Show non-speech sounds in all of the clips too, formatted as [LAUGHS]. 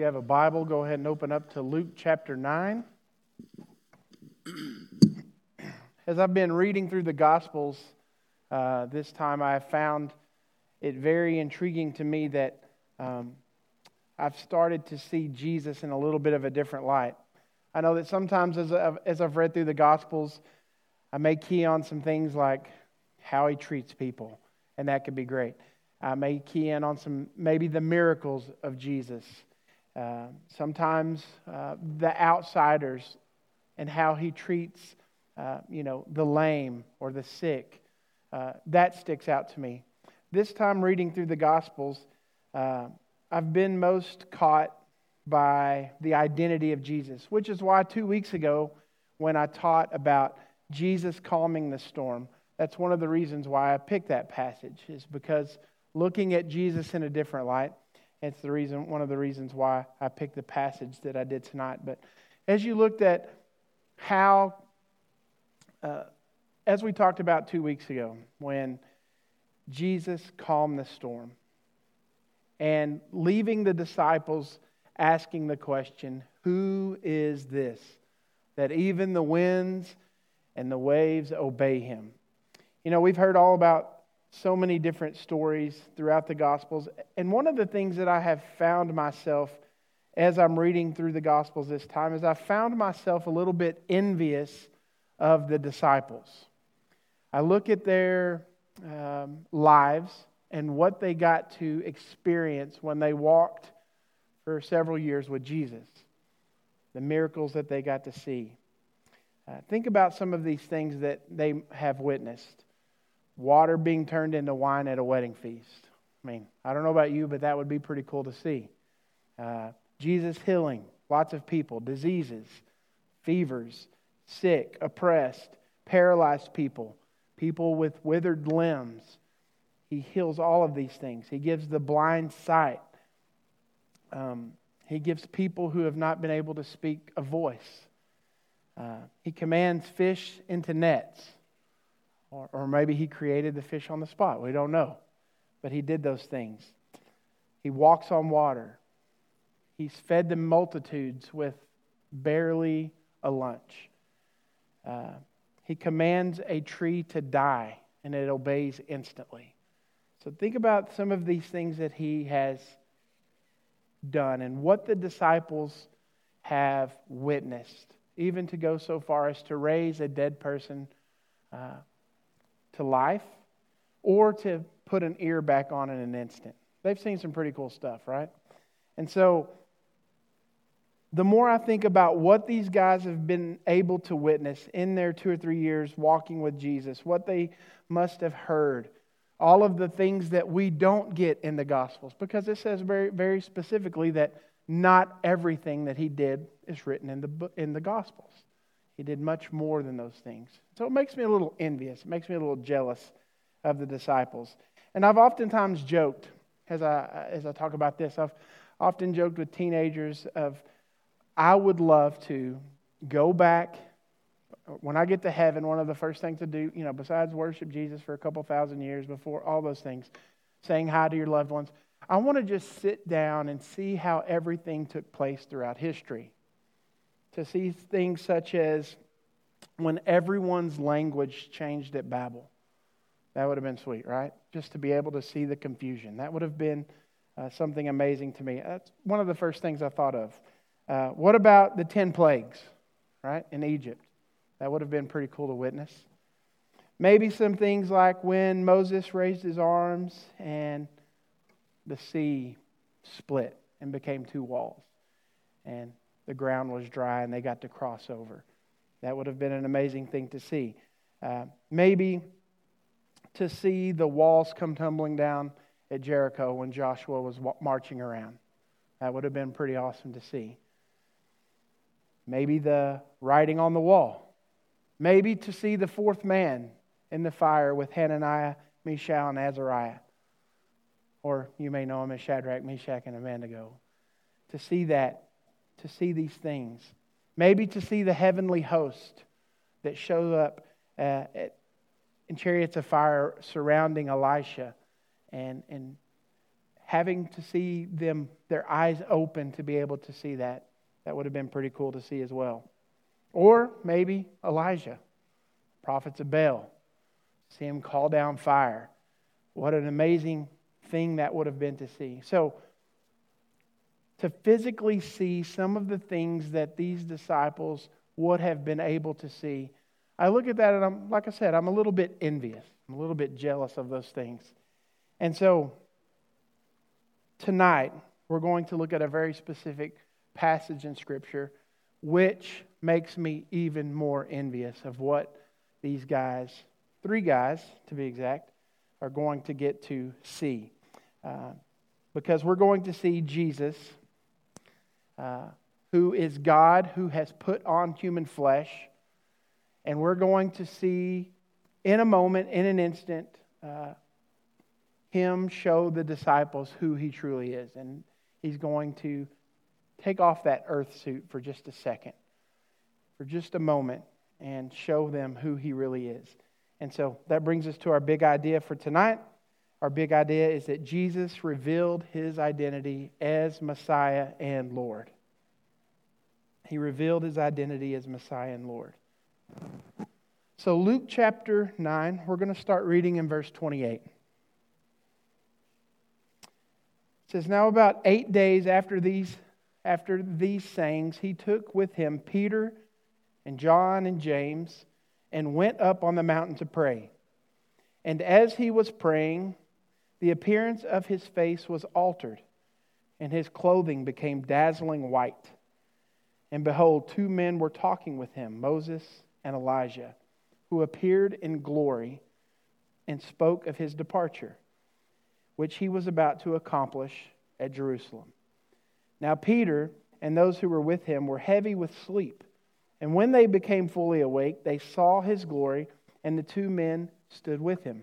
you have a Bible, go ahead and open up to Luke chapter 9. [CLEARS THROAT] As I've been reading through the Gospels uh, this time, I have found it very intriguing to me that um, I've started to see Jesus in a little bit of a different light. I know that sometimes as I've, as I've read through the Gospels, I may key on some things like how he treats people, and that could be great. I may key in on some, maybe the miracles of Jesus uh, sometimes uh, the outsiders and how he treats, uh, you know, the lame or the sick. Uh, that sticks out to me. This time, reading through the Gospels, uh, I've been most caught by the identity of Jesus, which is why two weeks ago, when I taught about Jesus calming the storm, that's one of the reasons why I picked that passage, is because looking at Jesus in a different light it's the reason, one of the reasons why I picked the passage that I did tonight. But as you looked at how, uh, as we talked about two weeks ago, when Jesus calmed the storm and leaving the disciples asking the question, Who is this? That even the winds and the waves obey him. You know, we've heard all about so many different stories throughout the Gospels. And one of the things that I have found myself as I'm reading through the Gospels this time is I found myself a little bit envious of the disciples. I look at their um, lives and what they got to experience when they walked for several years with Jesus, the miracles that they got to see. Uh, think about some of these things that they have witnessed water being turned into wine at a wedding feast. I mean, I don't know about you, but that would be pretty cool to see. Uh, Jesus healing lots of people, diseases, fevers, sick, oppressed, paralyzed people, people with withered limbs. He heals all of these things. He gives the blind sight. Um, he gives people who have not been able to speak a voice. Uh, he commands fish into nets. Or, or maybe he created the fish on the spot. We don't know. But he did those things. He walks on water. He's fed the multitudes with barely a lunch. Uh, he commands a tree to die, and it obeys instantly. So think about some of these things that he has done and what the disciples have witnessed, even to go so far as to raise a dead person uh, to life or to put an ear back on in an instant. They've seen some pretty cool stuff, right? And so the more I think about what these guys have been able to witness in their two or three years walking with Jesus, what they must have heard, all of the things that we don't get in the Gospels, because it says very, very specifically that not everything that he did is written in the, in the Gospels. He did much more than those things. So it makes me a little envious. It makes me a little jealous of the disciples. And I've oftentimes joked as I, as I talk about this, I've often joked with teenagers of, I would love to go back when I get to heaven, one of the first things to do, you know, besides worship Jesus for a couple thousand years before all those things, saying hi to your loved ones, I want to just sit down and see how everything took place throughout history to see things such as when everyone's language changed at Babel. That would have been sweet, right? Just to be able to see the confusion. That would have been uh, something amazing to me. That's one of the first things I thought of. Uh, what about the 10 plagues, right, in Egypt? That would have been pretty cool to witness. Maybe some things like when Moses raised his arms and the sea split and became two walls. And the ground was dry and they got to cross over. That would have been an amazing thing to see. Uh, maybe to see the walls come tumbling down at Jericho when Joshua was marching around. That would have been pretty awesome to see. Maybe the writing on the wall. Maybe to see the fourth man in the fire with Hananiah, Mishael, and Azariah. Or you may know him as Shadrach, Meshach, and Abednego. To see that to see these things. Maybe to see the heavenly host that showed up uh, in chariots of fire surrounding Elisha and, and having to see them, their eyes open to be able to see that. That would have been pretty cool to see as well. Or maybe Elijah, prophets of Baal, see him call down fire. What an amazing thing that would have been to see. So, to physically see some of the things that these disciples would have been able to see, I look at that and I'm, like I said, I'm a little bit envious. I'm a little bit jealous of those things. And so, tonight, we're going to look at a very specific passage in Scripture, which makes me even more envious of what these guys, three guys to be exact, are going to get to see. Uh, because we're going to see Jesus, uh, who is God, who has put on human flesh. And we're going to see in a moment, in an instant, uh, him show the disciples who he truly is. And he's going to take off that earth suit for just a second, for just a moment, and show them who he really is. And so that brings us to our big idea for tonight. Our big idea is that Jesus revealed his identity as Messiah and Lord. He revealed his identity as Messiah and Lord. So, Luke chapter 9, we're going to start reading in verse 28. It says, Now, about eight days after these, after these sayings, he took with him Peter and John and James and went up on the mountain to pray. And as he was praying, the appearance of his face was altered, and his clothing became dazzling white. And behold, two men were talking with him, Moses and Elijah, who appeared in glory and spoke of his departure, which he was about to accomplish at Jerusalem. Now, Peter and those who were with him were heavy with sleep. And when they became fully awake, they saw his glory, and the two men stood with him.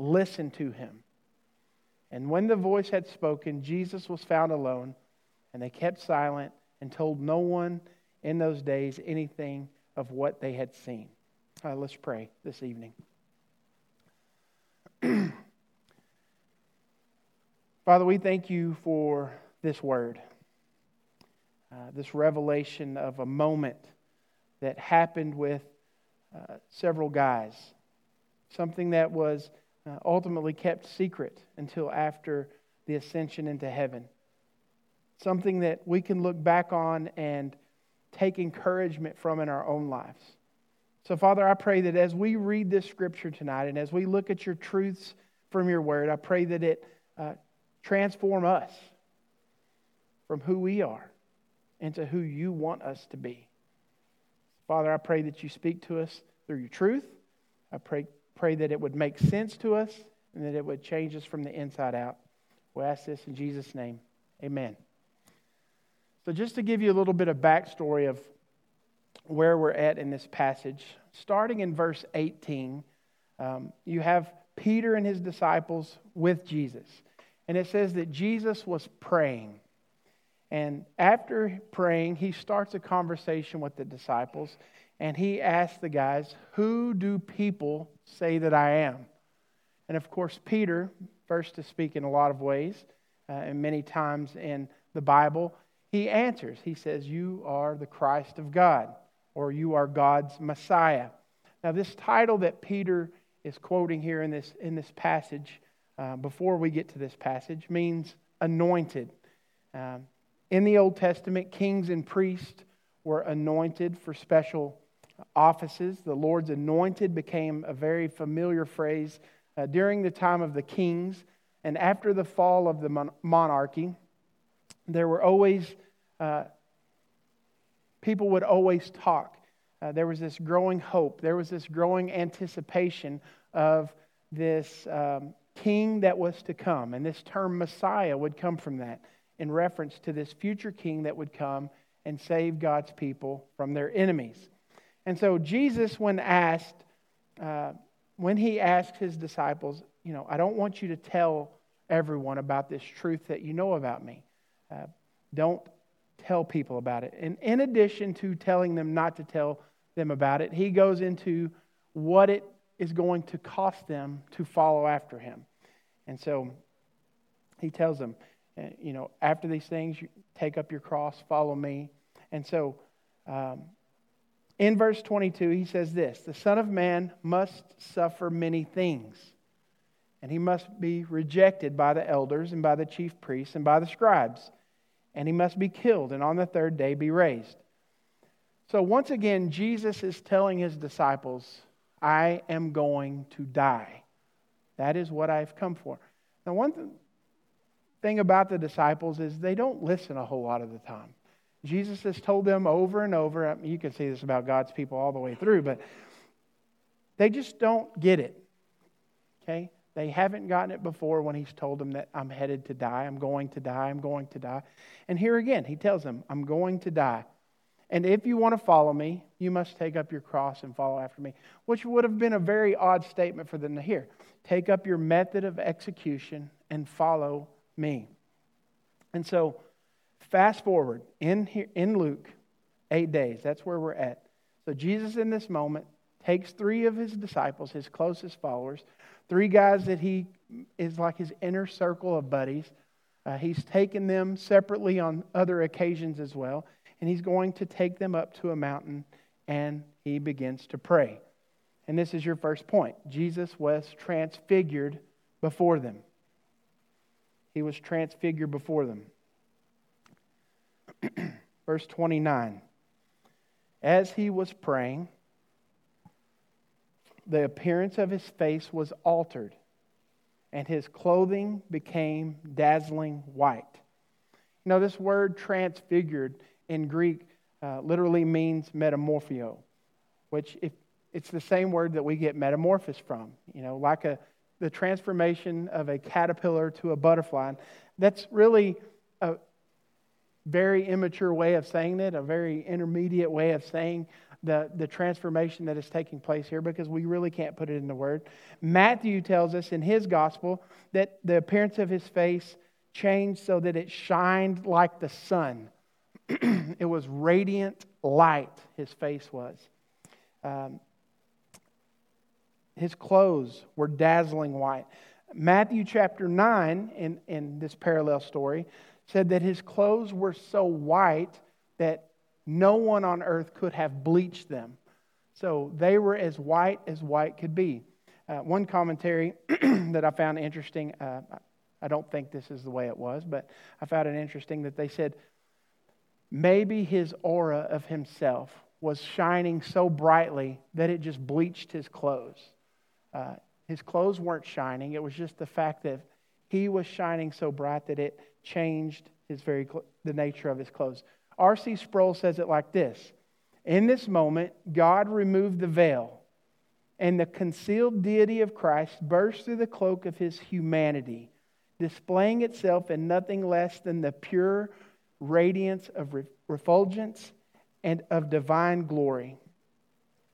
Listen to him. And when the voice had spoken, Jesus was found alone, and they kept silent and told no one in those days anything of what they had seen. Right, let's pray this evening. [CLEARS THROAT] Father, we thank you for this word uh, this revelation of a moment that happened with uh, several guys, something that was uh, ultimately kept secret until after the ascension into heaven, something that we can look back on and take encouragement from in our own lives. So, Father, I pray that as we read this scripture tonight and as we look at your truths from your word, I pray that it uh, transform us from who we are into who you want us to be. Father, I pray that you speak to us through your truth. I pray, pray that it would make sense to us and that it would change us from the inside out. We ask this in Jesus' name. Amen. So, just to give you a little bit of backstory of where we're at in this passage, starting in verse 18, um, you have Peter and his disciples with Jesus. And it says that Jesus was praying. And after praying, he starts a conversation with the disciples and he asks the guys, Who do people say that I am? And of course, Peter, first to speak in a lot of ways, uh, and many times in the Bible, he answers. He says, You are the Christ of God, or you are God's Messiah. Now, this title that Peter is quoting here in this, in this passage, uh, before we get to this passage, means anointed. Um, in the Old Testament, kings and priests were anointed for special offices. The Lord's anointed became a very familiar phrase uh, during the time of the kings. And after the fall of the mon- monarchy, there were always, uh, people would always talk. Uh, there was this growing hope, there was this growing anticipation of this um, king that was to come. And this term Messiah would come from that in reference to this future king that would come and save God's people from their enemies. And so Jesus, when asked, uh, when he asked his disciples, you know, I don't want you to tell everyone about this truth that you know about me. Uh, don't tell people about it. And in addition to telling them not to tell them about it, he goes into what it is going to cost them to follow after him. And so he tells them, uh, you know, after these things, take up your cross, follow me. And so um, in verse 22, he says this The Son of Man must suffer many things, and he must be rejected by the elders and by the chief priests and by the scribes, and he must be killed, and on the third day be raised. So once again, Jesus is telling his disciples, I am going to die. That is what I've come for. Now, one thing about the disciples is they don't listen a whole lot of the time. Jesus has told them over and over, you can say this about God's people all the way through, but they just don't get it. Okay? They haven't gotten it before when he's told them that I'm headed to die, I'm going to die, I'm going to die. And here again, he tells them, I'm going to die. And if you want to follow me, you must take up your cross and follow after me, which would have been a very odd statement for them to hear. Take up your method of execution and follow me. And so, fast forward in, here, in Luke, eight days, that's where we're at. So, Jesus in this moment takes three of his disciples, his closest followers, three guys that he is like his inner circle of buddies. Uh, he's taken them separately on other occasions as well and he's going to take them up to a mountain and he begins to pray. And this is your first point. Jesus was transfigured before them. He was transfigured before them. [CLEARS THROAT] Verse 29 As he was praying, the appearance of his face was altered, and his clothing became dazzling white. You know, this word transfigured in Greek uh, literally means metamorphio, which if, it's the same word that we get metamorphosis from. You know, like a the transformation of a caterpillar to a butterfly. That's really a very immature way of saying it, a very intermediate way of saying the, the transformation that is taking place here because we really can't put it in the word. Matthew tells us in his gospel that the appearance of his face changed so that it shined like the sun. [CLEARS THROAT] it was radiant light, his face was. Um, his clothes were dazzling white. Matthew chapter 9, in, in this parallel story, said that his clothes were so white that no one on earth could have bleached them. So they were as white as white could be. Uh, one commentary [CLEARS THROAT] that I found interesting, uh, I don't think this is the way it was, but I found it interesting that they said Maybe his aura of himself was shining so brightly that it just bleached his clothes. Uh, his clothes weren't shining, it was just the fact that he was shining so bright that it changed his very the nature of his clothes. R.C. Sproul says it like this In this moment, God removed the veil, and the concealed deity of Christ burst through the cloak of his humanity, displaying itself in nothing less than the pure radiance of refulgence and of divine glory,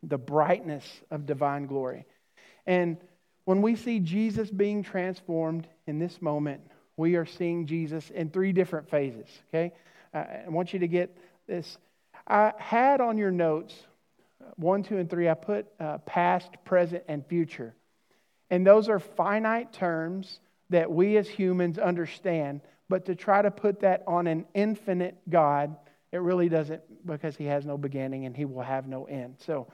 the brightness of divine glory. And when we see Jesus being transformed in this moment, we are seeing Jesus in three different phases, okay? I want you to get this. I had on your notes, one, two, and three, I put uh, past, present, and future. And those are finite terms that we as humans understand but to try to put that on an infinite God, it really doesn't because he has no beginning and he will have no end. So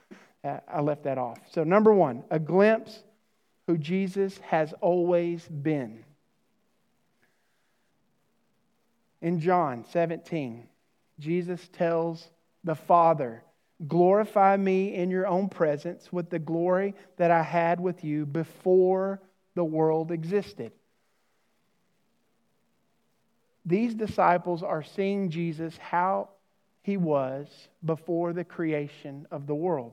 uh, I left that off. So, number one, a glimpse who Jesus has always been. In John 17, Jesus tells the Father, Glorify me in your own presence with the glory that I had with you before the world existed these disciples are seeing Jesus how he was before the creation of the world.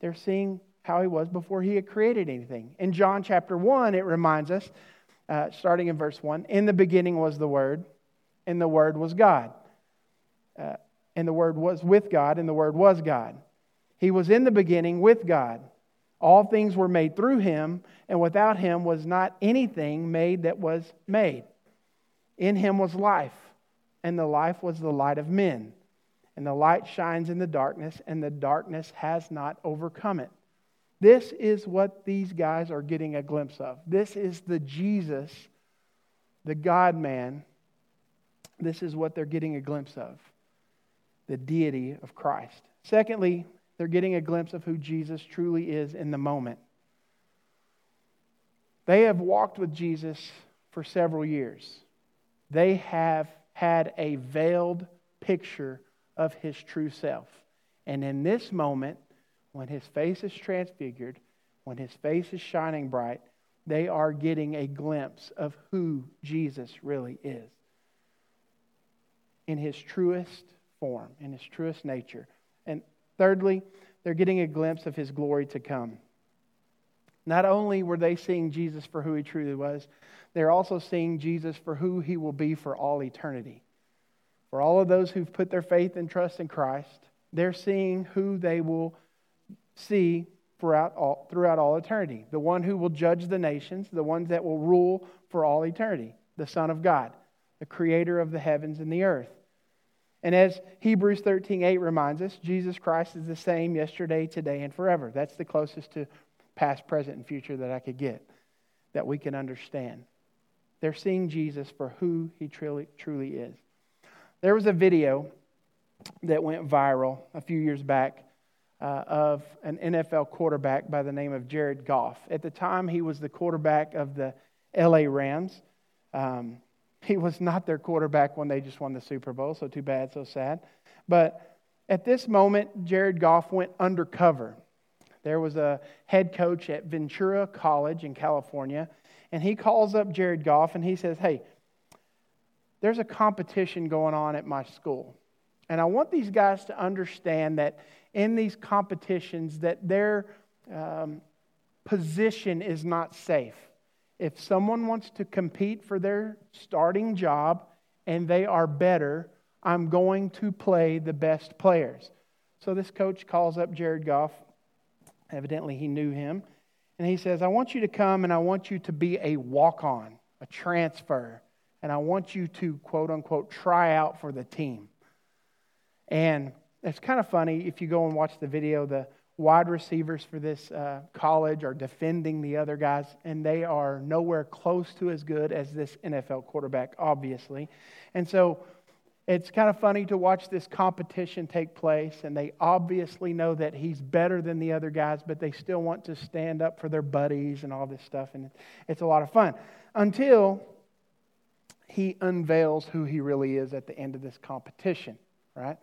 They're seeing how he was before he had created anything. In John chapter 1, it reminds us, uh, starting in verse 1, in the beginning was the Word, and the Word was God. Uh, and the Word was with God, and the Word was God. He was in the beginning with God. All things were made through him, and without him was not anything made that was made. In him was life, and the life was the light of men. And the light shines in the darkness, and the darkness has not overcome it. This is what these guys are getting a glimpse of. This is the Jesus, the God man. This is what they're getting a glimpse of the deity of Christ. Secondly, they're getting a glimpse of who Jesus truly is in the moment. They have walked with Jesus for several years. They have had a veiled picture of his true self. And in this moment, when his face is transfigured, when his face is shining bright, they are getting a glimpse of who Jesus really is in his truest form, in his truest nature. And thirdly, they're getting a glimpse of his glory to come. Not only were they seeing Jesus for who he truly was, they're also seeing Jesus for who he will be for all eternity. For all of those who've put their faith and trust in Christ, they're seeing who they will see throughout all, throughout all eternity. The one who will judge the nations, the ones that will rule for all eternity, the Son of God, the creator of the heavens and the earth. And as Hebrews 13:8 reminds us, Jesus Christ is the same yesterday, today, and forever. That's the closest to past, present, and future that I could get that we can understand. They're seeing Jesus for who he truly, truly is. There was a video that went viral a few years back uh, of an NFL quarterback by the name of Jared Goff. At the time, he was the quarterback of the LA Rams. Um, [LAUGHS] he was not their quarterback when they just won the Super Bowl, so too bad, so sad. But at this moment, Jared Goff went undercover. There was a head coach at Ventura College in California, and he calls up Jared Goff and he says, Hey, there's a competition going on at my school. And I want these guys to understand that in these competitions that their um, position is not safe if someone wants to compete for their starting job and they are better, I'm going to play the best players. So this coach calls up Jared Goff. Evidently, he knew him. And he says, I want you to come and I want you to be a walk on, a transfer. And I want you to, quote unquote, try out for the team. And it's kind of funny if you go and watch the video, the wide receivers for this uh, college are defending the other guys, and they are nowhere close to as good as this NFL quarterback, obviously. And so it's kind of funny to watch this competition take place, and they obviously know that he's better than the other guys, but they still want to stand up for their buddies and all this stuff, and it's a lot of fun. Until he unveils who he really is at the end of this competition, right?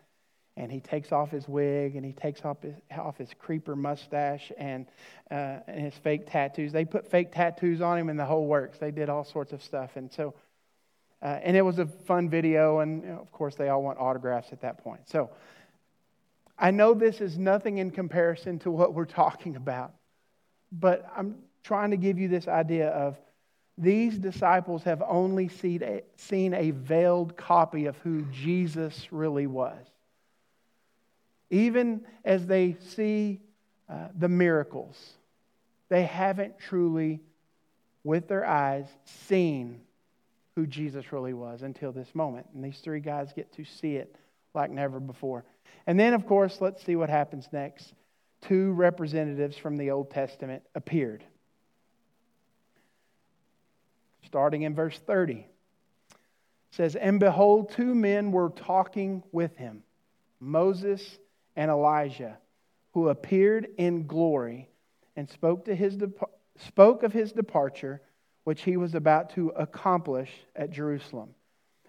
And he takes off his wig and he takes off his, off his creeper mustache and, uh, and his fake tattoos. They put fake tattoos on him and the whole works. They did all sorts of stuff. And so, uh, and it was a fun video. And of course, they all want autographs at that point. So I know this is nothing in comparison to what we're talking about, but I'm trying to give you this idea of these disciples have only seen a, seen a veiled copy of who Jesus really was even as they see uh, the miracles, they haven't truly, with their eyes, seen who Jesus really was until this moment. And these three guys get to see it like never before. And then, of course, let's see what happens next. Two representatives from the Old Testament appeared. Starting in verse 30. It says, And behold, two men were talking with him Moses and Elijah, who appeared in glory and spoke, to his spoke of his departure, which he was about to accomplish at Jerusalem.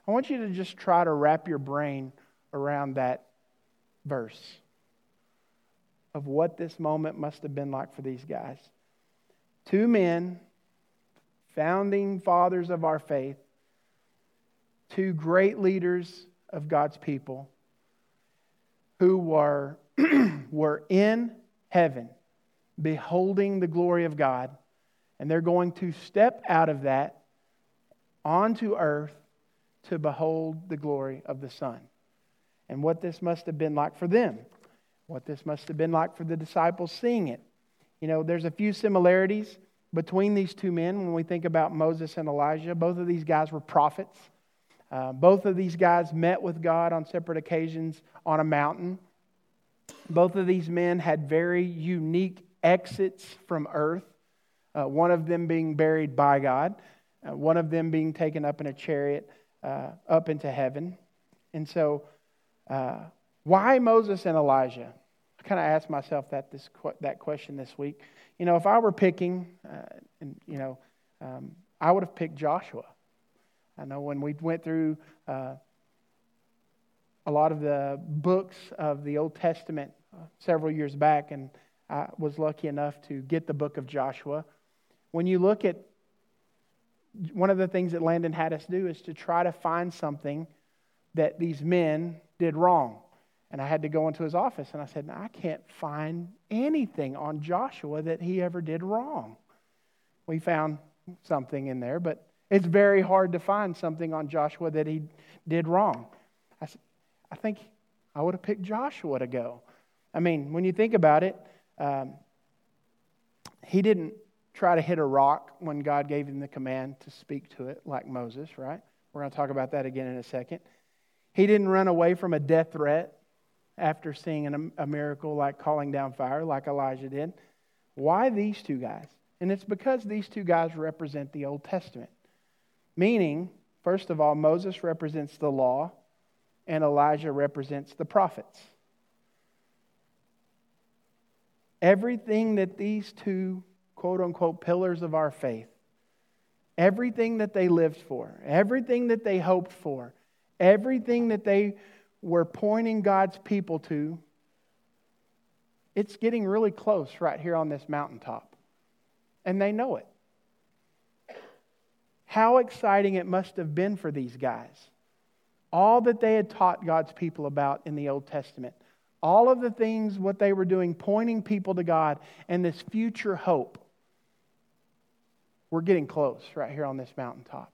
I want you to just try to wrap your brain around that verse of what this moment must have been like for these guys. Two men, founding fathers of our faith, two great leaders of God's people who were, [CLEARS THROAT] were in heaven beholding the glory of God, and they're going to step out of that onto earth to behold the glory of the Son. And what this must have been like for them, what this must have been like for the disciples seeing it. You know, there's a few similarities between these two men when we think about Moses and Elijah. Both of these guys were prophets. Uh, both of these guys met with God on separate occasions on a mountain. Both of these men had very unique exits from earth, uh, one of them being buried by God, uh, one of them being taken up in a chariot uh, up into heaven. And so, uh, why Moses and Elijah? I kind of asked myself that, this, that question this week. You know, if I were picking, and, you know, um, I would have picked Joshua. I know when we went through uh, a lot of the books of the Old Testament several years back, and I was lucky enough to get the book of Joshua. When you look at one of the things that Landon had us do is to try to find something that these men did wrong. And I had to go into his office and I said, I can't find anything on Joshua that he ever did wrong. We found something in there, but it's very hard to find something on Joshua that he did wrong. I, I think I would have picked Joshua to go. I mean, when you think about it, um, he didn't try to hit a rock when God gave him the command to speak to it, like Moses, right? We're going to talk about that again in a second. He didn't run away from a death threat after seeing a miracle like calling down fire, like Elijah did. Why these two guys? And it's because these two guys represent the Old Testament. Meaning, first of all, Moses represents the law, and Elijah represents the prophets. Everything that these two quote unquote pillars of our faith, everything that they lived for, everything that they hoped for, everything that they were pointing God's people to, it's getting really close right here on this mountaintop. And they know it. How exciting it must have been for these guys. All that they had taught God's people about in the Old Testament all of the things, what they were doing, pointing people to God and this future hope. We're getting close right here on this mountaintop.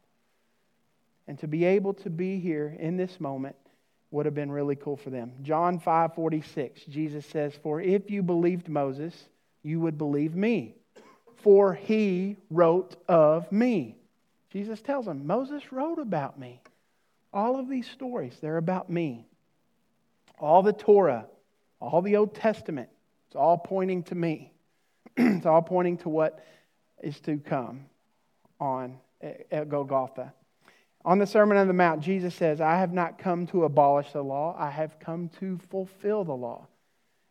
And to be able to be here in this moment would have been really cool for them. John 5 46, Jesus says, For if you believed Moses, you would believe me, for he wrote of me. Jesus tells them, Moses wrote about me. All of these stories, they're about me. All the Torah, all the Old Testament, it's all pointing to me. [CLEARS THROAT] it's all pointing to what is to come on at Golgotha. On the Sermon on the Mount, Jesus says, I have not come to abolish the law, I have come to fulfill the law.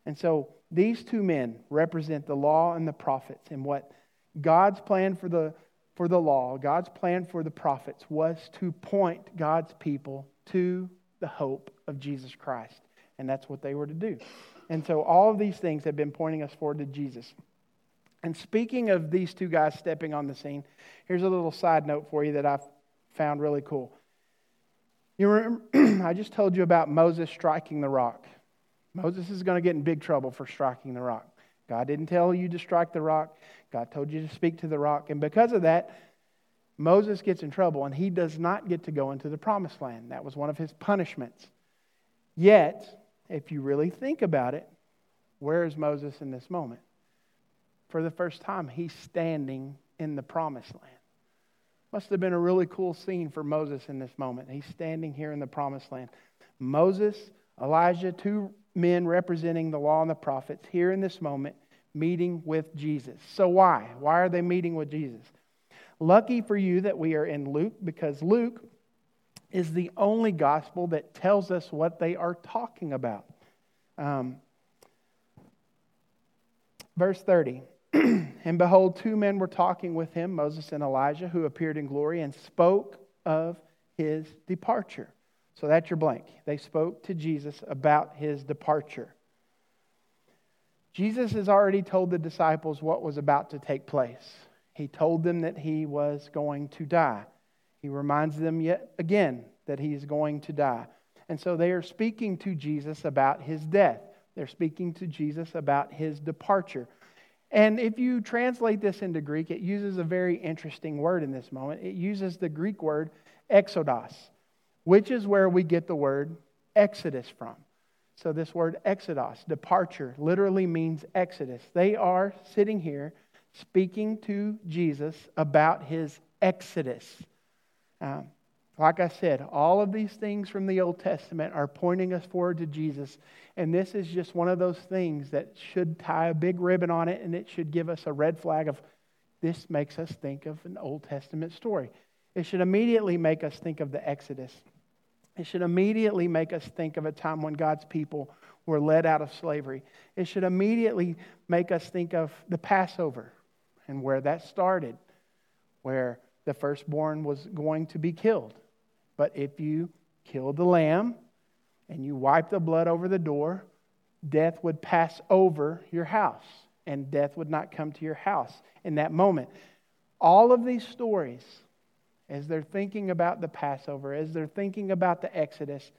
And so these two men represent the law and the prophets, and what God's plan for the, for the law, God's plan for the prophets, was to point God's people to the hope of Jesus Christ. And that's what they were to do. And so all of these things have been pointing us forward to Jesus. And speaking of these two guys stepping on the scene, here's a little side note for you that I found really cool. You remember, [CLEARS THROAT] I just told you about Moses striking the rock. Moses is going to get in big trouble for striking the rock. God didn't tell you to strike the rock. God told you to speak to the rock. And because of that, Moses gets in trouble and he does not get to go into the promised land. That was one of his punishments. Yet, if you really think about it, where is Moses in this moment? For the first time, he's standing in the promised land. Must have been a really cool scene for Moses in this moment. He's standing here in the promised land. Moses, Elijah, two men representing the law and the prophets, here in this moment, meeting with Jesus. So, why? Why are they meeting with Jesus? Lucky for you that we are in Luke, because Luke is the only gospel that tells us what they are talking about. Um, verse 30 [CLEARS THROAT] And behold, two men were talking with him, Moses and Elijah, who appeared in glory and spoke of his departure. So that's your blank. They spoke to Jesus about his departure. Jesus has already told the disciples what was about to take place. He told them that he was going to die. He reminds them yet again that he is going to die. And so they are speaking to Jesus about his death. They're speaking to Jesus about his departure. And if you translate this into Greek, it uses a very interesting word in this moment. It uses the Greek word exodos, which is where we get the word exodus from. So, this word exodos, departure, literally means exodus. They are sitting here speaking to Jesus about his exodus. Um, like I said, all of these things from the Old Testament are pointing us forward to Jesus. And this is just one of those things that should tie a big ribbon on it and it should give us a red flag of this makes us think of an Old Testament story. It should immediately make us think of the Exodus. It should immediately make us think of a time when God's people were led out of slavery. It should immediately make us think of the Passover and where that started, where the firstborn was going to be killed. But if you killed the lamb and you wiped the blood over the door, death would pass over your house and death would not come to your house in that moment. All of these stories, as they're thinking about the Passover, as they're thinking about the Exodus,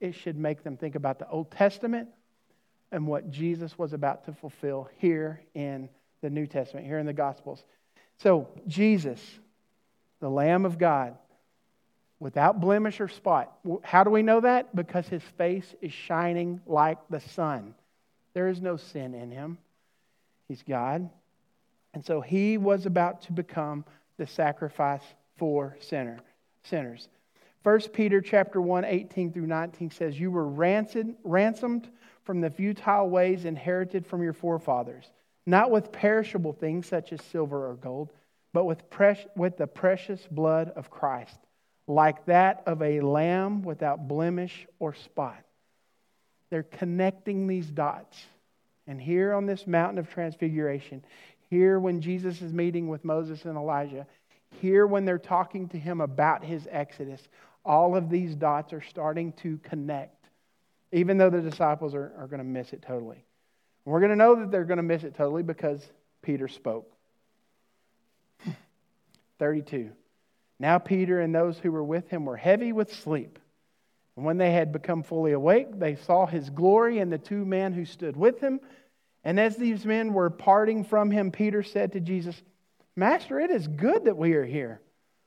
it should make them think about the Old Testament and what Jesus was about to fulfill here in the New Testament, here in the Gospels. So, Jesus, the Lamb of God, without blemish or spot. How do we know that? Because his face is shining like the sun. There is no sin in him. He's God. And so he was about to become the sacrifice for sinner, sinners. 1 Peter chapter 1, 18 through 19 says, You were ransomed, ransomed from the futile ways inherited from your forefathers, not with perishable things such as silver or gold, but with, pres- with the precious blood of Christ like that of a lamb without blemish or spot. They're connecting these dots. And here on this mountain of transfiguration, here when Jesus is meeting with Moses and Elijah, here when they're talking to him about his exodus, all of these dots are starting to connect, even though the disciples are, are going to miss it totally. we're going to know that they're going to miss it totally because Peter spoke. [CLEARS THROAT] 32. Now Peter and those who were with him were heavy with sleep. And when they had become fully awake, they saw his glory and the two men who stood with him. And as these men were parting from him, Peter said to Jesus, Master, it is good that we are here.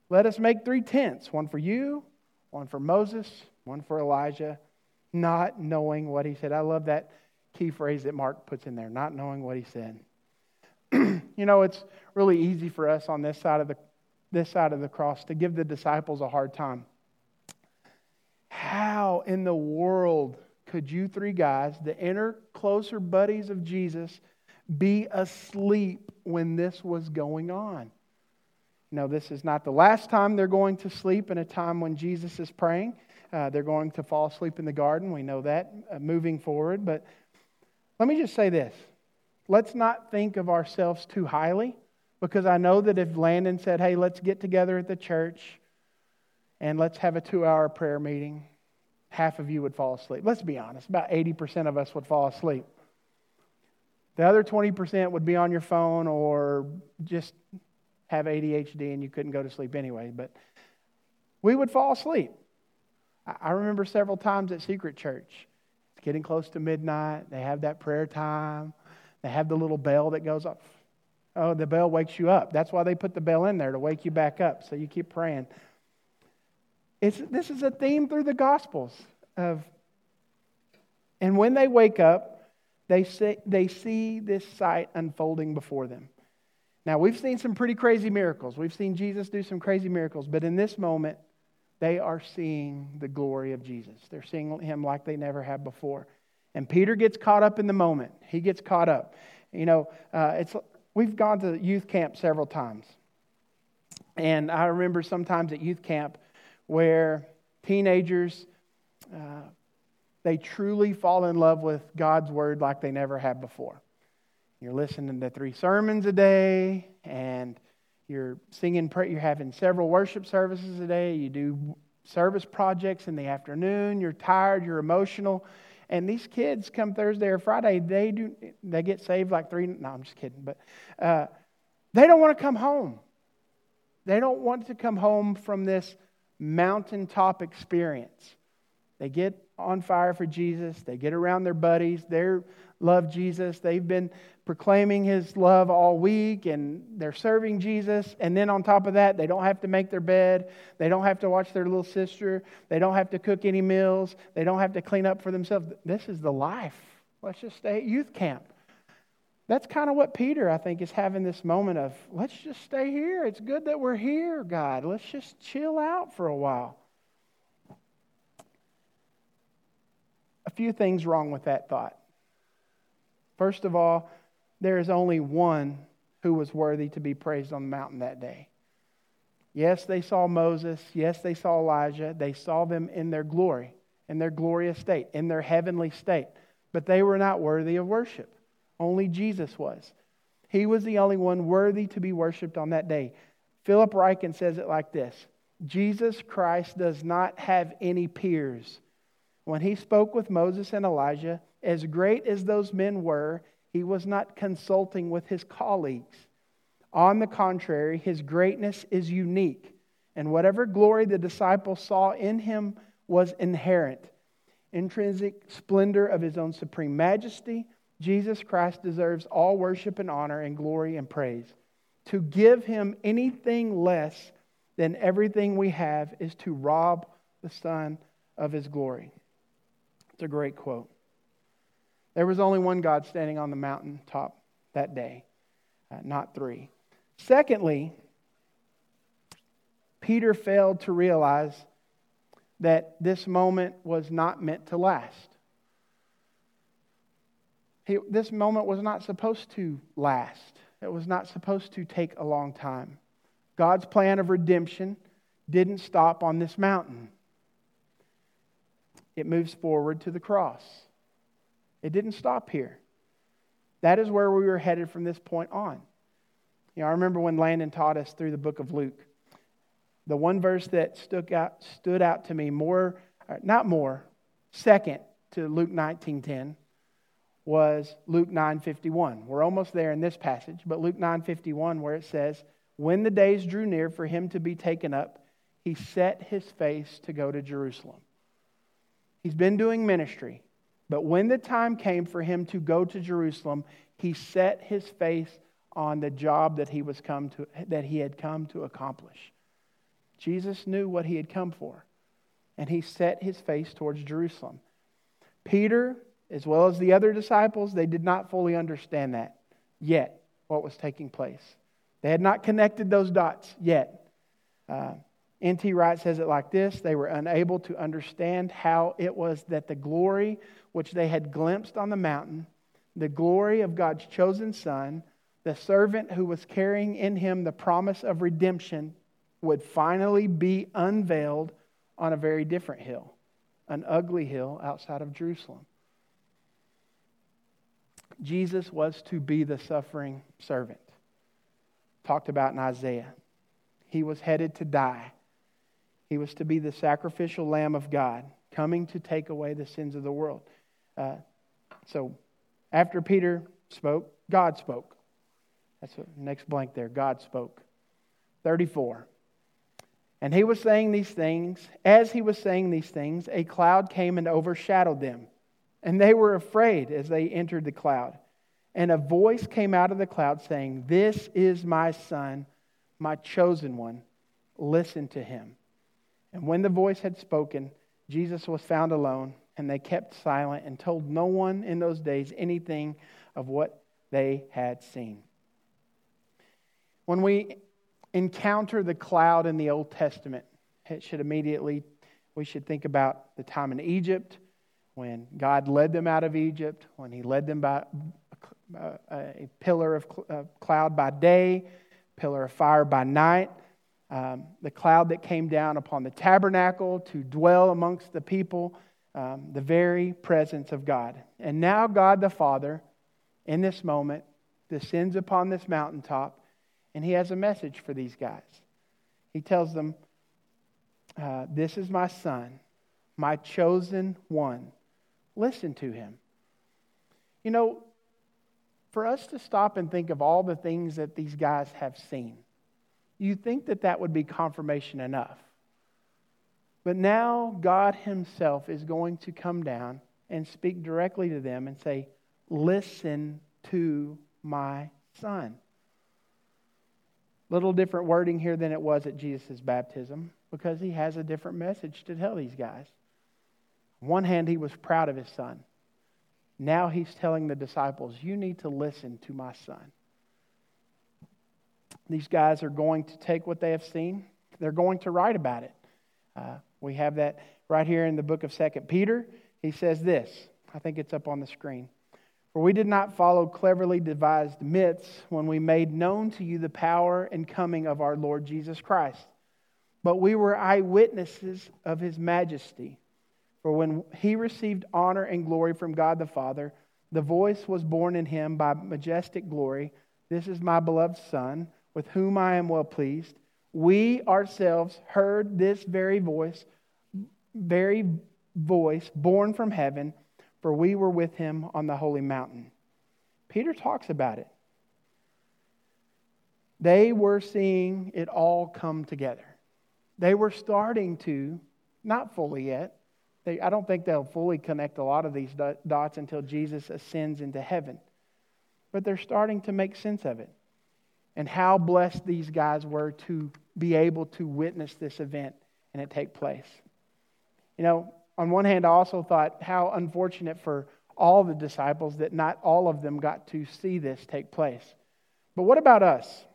Let us make three tents one for you, one for Moses, one for Elijah, not knowing what he said. I love that key phrase that Mark puts in there, not knowing what he said. [CLEARS THROAT] you know, it's really easy for us on this side of the this side of the cross to give the disciples a hard time. How in the world could you three guys, the inner, closer buddies of Jesus, be asleep when this was going on? No, this is not the last time they're going to sleep in a time when Jesus is praying. Uh, they're going to fall asleep in the garden. We know that uh, moving forward. But let me just say this let's not think of ourselves too highly because I know that if Landon said, hey, let's get together at the church and let's have a two hour prayer meeting, half of you would fall asleep. Let's be honest, about 80% of us would fall asleep. The other 20% would be on your phone or just have ADHD and you couldn't go to sleep anyway. But we would fall asleep. I remember several times at Secret Church. It's getting close to midnight. They have that prayer time. They have the little bell that goes off. Oh, the bell wakes you up. That's why they put the bell in there to wake you back up. So you keep praying. It's, this is a theme through the Gospels of, and when they wake up, they see, they see this sight unfolding before them. Now, we've seen some pretty crazy miracles. We've seen Jesus do some crazy miracles, but in this moment, they are seeing the glory of Jesus. They're seeing him like they never have before. And Peter gets caught up in the moment. He gets caught up. You know, uh, it's we've gone to youth camp several times. And I remember sometimes at youth camp where teenagers, uh, they truly fall in love with God's word like they never have before. You're listening to three sermons a day, and you're singing, you're having several worship services a day. You do service projects in the afternoon. You're tired, you're emotional. And these kids come Thursday or Friday, they do they get saved like three. No, I'm just kidding, but uh, they don't want to come home. They don't want to come home from this mountaintop experience. They get on fire for Jesus. They get around their buddies. They love Jesus. They've been proclaiming his love all week and they're serving Jesus. And then on top of that, they don't have to make their bed. They don't have to watch their little sister. They don't have to cook any meals. They don't have to clean up for themselves. This is the life. Let's just stay at youth camp. That's kind of what Peter, I think, is having this moment of let's just stay here. It's good that we're here, God. Let's just chill out for a while. Few things wrong with that thought. First of all, there is only one who was worthy to be praised on the mountain that day. Yes, they saw Moses. Yes, they saw Elijah. They saw them in their glory, in their glorious state, in their heavenly state. But they were not worthy of worship. Only Jesus was. He was the only one worthy to be worshiped on that day. Philip Ryken says it like this Jesus Christ does not have any peers. When he spoke with Moses and Elijah, as great as those men were, he was not consulting with his colleagues. On the contrary, his greatness is unique, and whatever glory the disciples saw in him was inherent. Intrinsic splendor of his own supreme majesty, Jesus Christ deserves all worship and honor and glory and praise. To give him anything less than everything we have is to rob the Son of his glory. It's a great quote. There was only one God standing on the mountain top that day, uh, not three. Secondly, Peter failed to realize that this moment was not meant to last. He, this moment was not supposed to last, it was not supposed to take a long time. God's plan of redemption didn't stop on this mountain, it moves forward to the cross. It didn't stop here. That is where we were headed from this point on. You know, I remember when Landon taught us through the book of Luke. The one verse that stood out, stood out to me more, uh, not more, second to Luke 19:10 was Luke 9:51. We're almost there in this passage, but Luke 9:51 where it says, "When the days drew near for him to be taken up, he set his face to go to Jerusalem." He's been doing ministry. But when the time came for him to go to Jerusalem, he set his face on the job that he, was come to, that he had come to accomplish. Jesus knew what he had come for, and he set his face towards Jerusalem. Peter, as well as the other disciples, they did not fully understand that yet, what was taking place. They had not connected those dots yet. Uh, N.T. Wright says it like this They were unable to understand how it was that the glory which they had glimpsed on the mountain, the glory of God's chosen Son, the servant who was carrying in him the promise of redemption, would finally be unveiled on a very different hill, an ugly hill outside of Jerusalem. Jesus was to be the suffering servant, talked about in Isaiah. He was headed to die. He was to be the sacrificial lamb of God, coming to take away the sins of the world. Uh, so after Peter spoke, God spoke. That's the next blank there. God spoke. 34. And he was saying these things. As he was saying these things, a cloud came and overshadowed them. And they were afraid as they entered the cloud. And a voice came out of the cloud saying, This is my son, my chosen one. Listen to him. And when the voice had spoken, Jesus was found alone and they kept silent and told no one in those days anything of what they had seen. When we encounter the cloud in the Old Testament, it should immediately, we should think about the time in Egypt when God led them out of Egypt, when He led them by uh, a pillar of uh, cloud by day, pillar of fire by night, um, the cloud that came down upon the tabernacle to dwell amongst the people um, the very presence of God. And now, God the Father, in this moment, descends upon this mountaintop, and He has a message for these guys. He tells them, uh, This is my Son, my chosen one. Listen to Him. You know, for us to stop and think of all the things that these guys have seen, you think that that would be confirmation enough. But now God Himself is going to come down and speak directly to them and say, Listen to my son. Little different wording here than it was at Jesus' baptism because he has a different message to tell these guys. On one hand, he was proud of his son. Now he's telling the disciples, You need to listen to my son. These guys are going to take what they have seen, they're going to write about it. Uh, we have that right here in the book of Second Peter. He says this. I think it's up on the screen. For we did not follow cleverly devised myths when we made known to you the power and coming of our Lord Jesus Christ, but we were eyewitnesses of his majesty. For when he received honor and glory from God the Father, the voice was borne in him by majestic glory This is my beloved Son, with whom I am well pleased. We ourselves heard this very voice, very voice born from heaven for we were with him on the holy mountain. Peter talks about it. They were seeing it all come together. They were starting to, not fully yet, they, I don't think they'll fully connect a lot of these dots until Jesus ascends into heaven. But they're starting to make sense of it and how blessed these guys were to be able to witness this event and it take place. You know, on one hand, I also thought how unfortunate for all the disciples that not all of them got to see this take place. But what about us?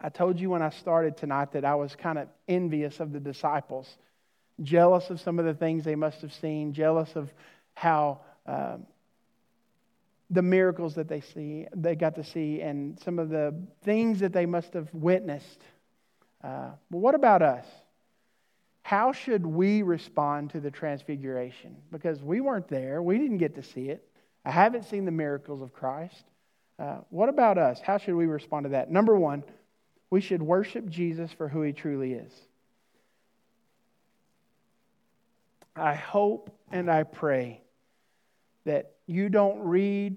I told you when I started tonight that I was kind of envious of the disciples, jealous of some of the things they must have seen, jealous of how um, the miracles that they see, they got to see, and some of the things that they must have witnessed. Uh, but what about us? how should we respond to the transfiguration? Because we weren't there, we didn't get to see it. I haven't seen the miracles of Christ. Uh, what about us? How should we respond to that? Number one, we should worship Jesus for who he truly is. I hope and I pray that you don't read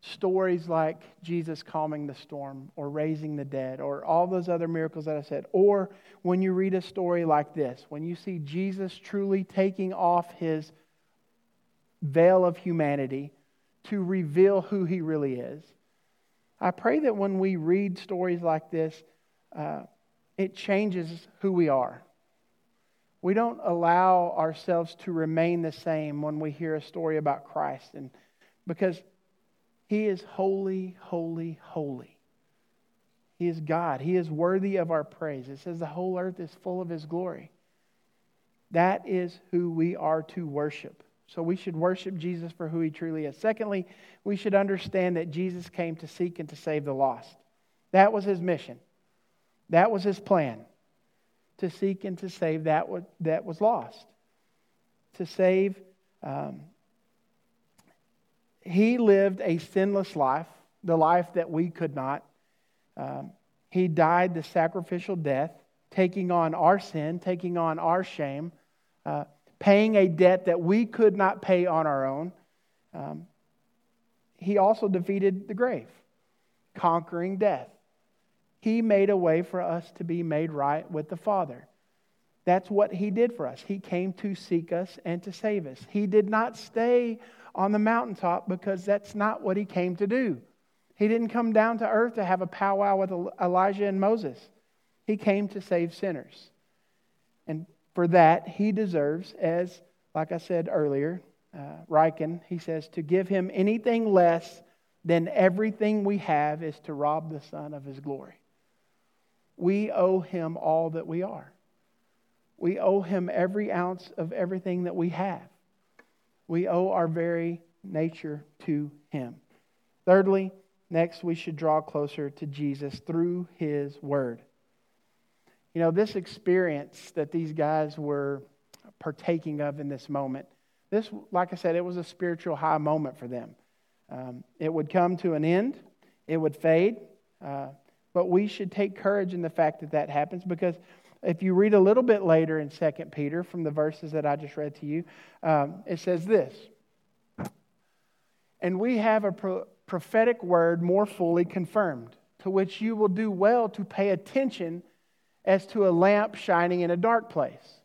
stories like Jesus calming the storm or raising the dead or all those other miracles that I said, or when you read a story like this, when you see Jesus truly taking off his veil of humanity to reveal who he really is. I pray that when we read stories like this, uh, it changes who we are. We don't allow ourselves to remain the same when we hear a story about Christ, and because he is holy, holy, holy. He is God. He is worthy of our praise. It says the whole earth is full of His glory. That is who we are to worship. So we should worship Jesus for who He truly is. Secondly, we should understand that Jesus came to seek and to save the lost. That was His mission, that was His plan to seek and to save that that was lost, to save um, he lived a sinless life, the life that we could not. Um, he died the sacrificial death, taking on our sin, taking on our shame, uh, paying a debt that we could not pay on our own. Um, he also defeated the grave, conquering death. He made a way for us to be made right with the Father. That's what He did for us. He came to seek us and to save us. He did not stay on the mountaintop because that's not what he came to do. He didn't come down to earth to have a powwow with Elijah and Moses. He came to save sinners. And for that, he deserves, as, like I said earlier, uh, Ryken, he says, to give him anything less than everything we have is to rob the Son of his glory. We owe him all that we are. We owe him every ounce of everything that we have. We owe our very nature to Him. Thirdly, next, we should draw closer to Jesus through His Word. You know, this experience that these guys were partaking of in this moment, this, like I said, it was a spiritual high moment for them. Um, it would come to an end, it would fade, uh, but we should take courage in the fact that that happens because if you read a little bit later in 2 Peter from the verses that I just read to you, um, it says this And we have a pro- prophetic word more fully confirmed, to which you will do well to pay attention as to a lamp shining in a dark place,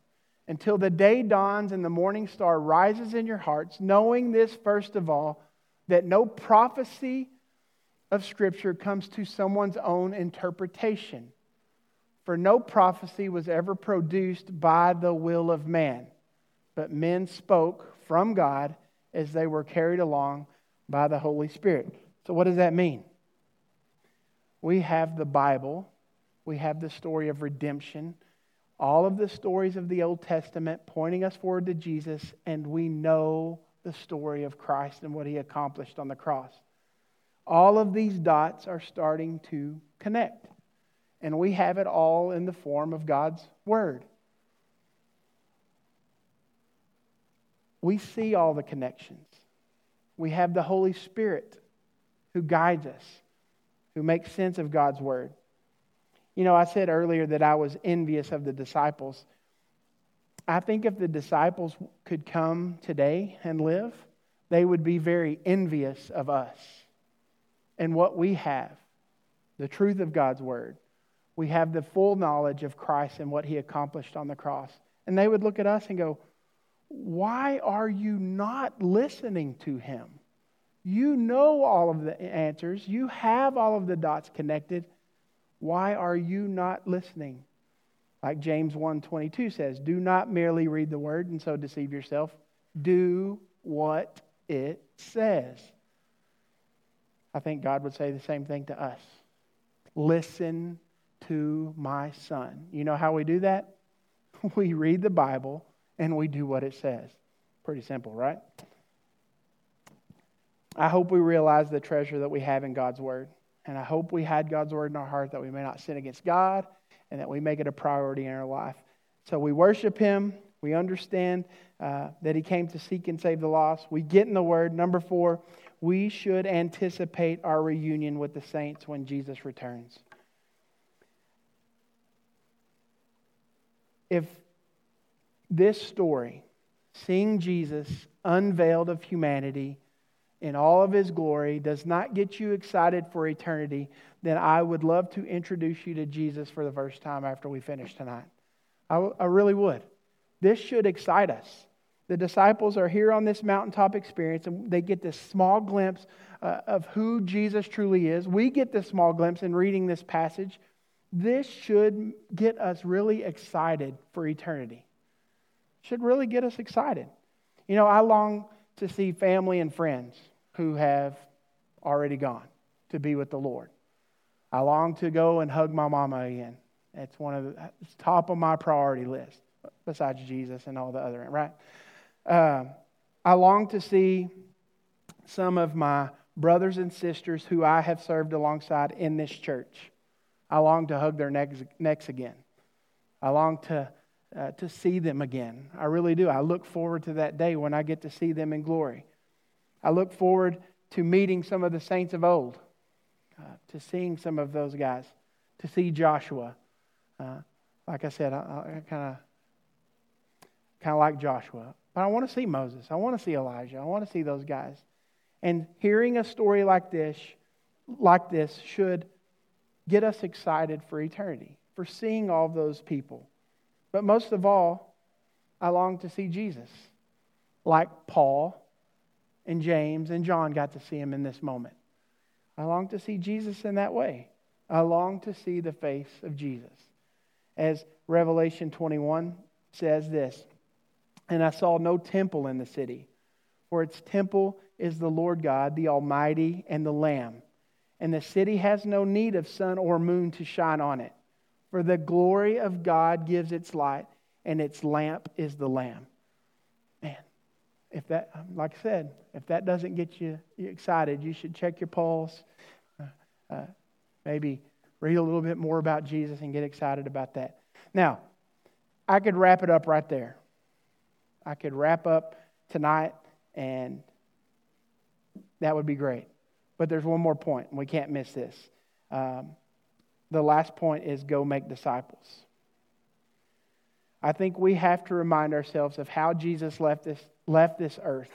until the day dawns and the morning star rises in your hearts, knowing this, first of all, that no prophecy of Scripture comes to someone's own interpretation. For no prophecy was ever produced by the will of man, but men spoke from God as they were carried along by the Holy Spirit. So, what does that mean? We have the Bible, we have the story of redemption, all of the stories of the Old Testament pointing us forward to Jesus, and we know the story of Christ and what he accomplished on the cross. All of these dots are starting to connect, and we have it all in the form of God's Word. We see all the connections. We have the Holy Spirit who guides us, who makes sense of God's Word. You know, I said earlier that I was envious of the disciples. I think if the disciples could come today and live, they would be very envious of us and what we have the truth of God's word. We have the full knowledge of Christ and what he accomplished on the cross. And they would look at us and go, Why are you not listening to him? You know all of the answers, you have all of the dots connected. Why are you not listening? Like James 1:22 says, "Do not merely read the word and so deceive yourself. Do what it says." I think God would say the same thing to us. Listen to my son. You know how we do that? [LAUGHS] We read the Bible and we do what it says. Pretty simple, right? I hope we realize the treasure that we have in God's Word. And I hope we had God's word in our heart that we may not sin against God and that we make it a priority in our life. So we worship Him. We understand uh, that He came to seek and save the lost. We get in the Word. Number four, we should anticipate our reunion with the saints when Jesus returns. If this story, seeing Jesus unveiled of humanity, in all of his glory does not get you excited for eternity, then I would love to introduce you to Jesus for the first time after we finish tonight. I, I really would. This should excite us. The disciples are here on this mountaintop experience, and they get this small glimpse uh, of who Jesus truly is. We get this small glimpse in reading this passage. This should get us really excited for eternity. Should really get us excited. You know, I long to see family and friends who have already gone to be with the Lord. I long to go and hug my mama again. It's one of the top of my priority list, besides Jesus and all the other, right? Uh, I long to see some of my brothers and sisters who I have served alongside in this church. I long to hug their necks, necks again. I long to, uh, to see them again. I really do. I look forward to that day when I get to see them in glory. I look forward to meeting some of the saints of old, uh, to seeing some of those guys, to see Joshua. Uh, like I said, I, kind of kind of like Joshua, but I want to see Moses. I want to see Elijah. I want to see those guys. And hearing a story like this, like this, should get us excited for eternity, for seeing all those people. But most of all, I long to see Jesus, like Paul and James and John got to see him in this moment. I long to see Jesus in that way. I long to see the face of Jesus. As Revelation 21 says this And I saw no temple in the city, for its temple is the Lord God, the Almighty, and the Lamb. And the city has no need of sun or moon to shine on it, for the glory of God gives its light, and its lamp is the Lamb Man, if that, like I said, if that doesn't get you excited, you should check your pulse. Uh, uh, maybe read a little bit more about Jesus and get excited about that. Now, I could wrap it up right there. I could wrap up tonight, and that would be great. But there's one more point, and we can't miss this. Um, the last point is go make disciples. I think we have to remind ourselves of how Jesus left this, left this earth.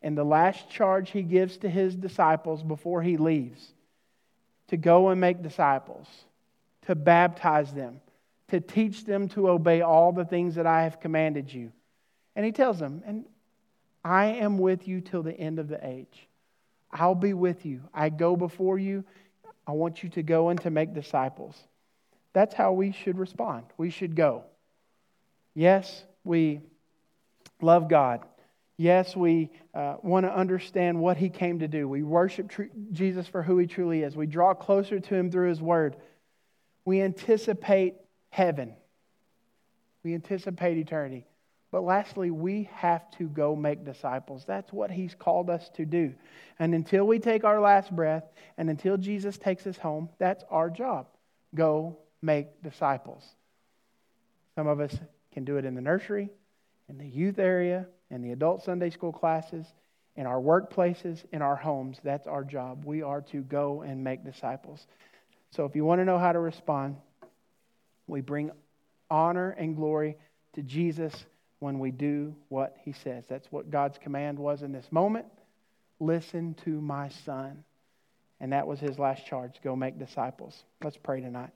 And the last charge he gives to his disciples before he leaves to go and make disciples, to baptize them, to teach them to obey all the things that I have commanded you. And he tells them, And I am with you till the end of the age. I'll be with you. I go before you. I want you to go and to make disciples. That's how we should respond. We should go. Yes, we love God. Yes, we uh, want to understand what he came to do. We worship tr- Jesus for who he truly is. We draw closer to him through his word. We anticipate heaven. We anticipate eternity. But lastly, we have to go make disciples. That's what he's called us to do. And until we take our last breath and until Jesus takes us home, that's our job. Go make disciples. Some of us can do it in the nursery, in the youth area, in the adult Sunday school classes, in our workplaces, in our homes. That's our job. We are to go and make disciples. So if you want to know how to respond, we bring honor and glory to Jesus when we do what he says. That's what God's command was in this moment. Listen to my son. And that was his last charge go make disciples. Let's pray tonight.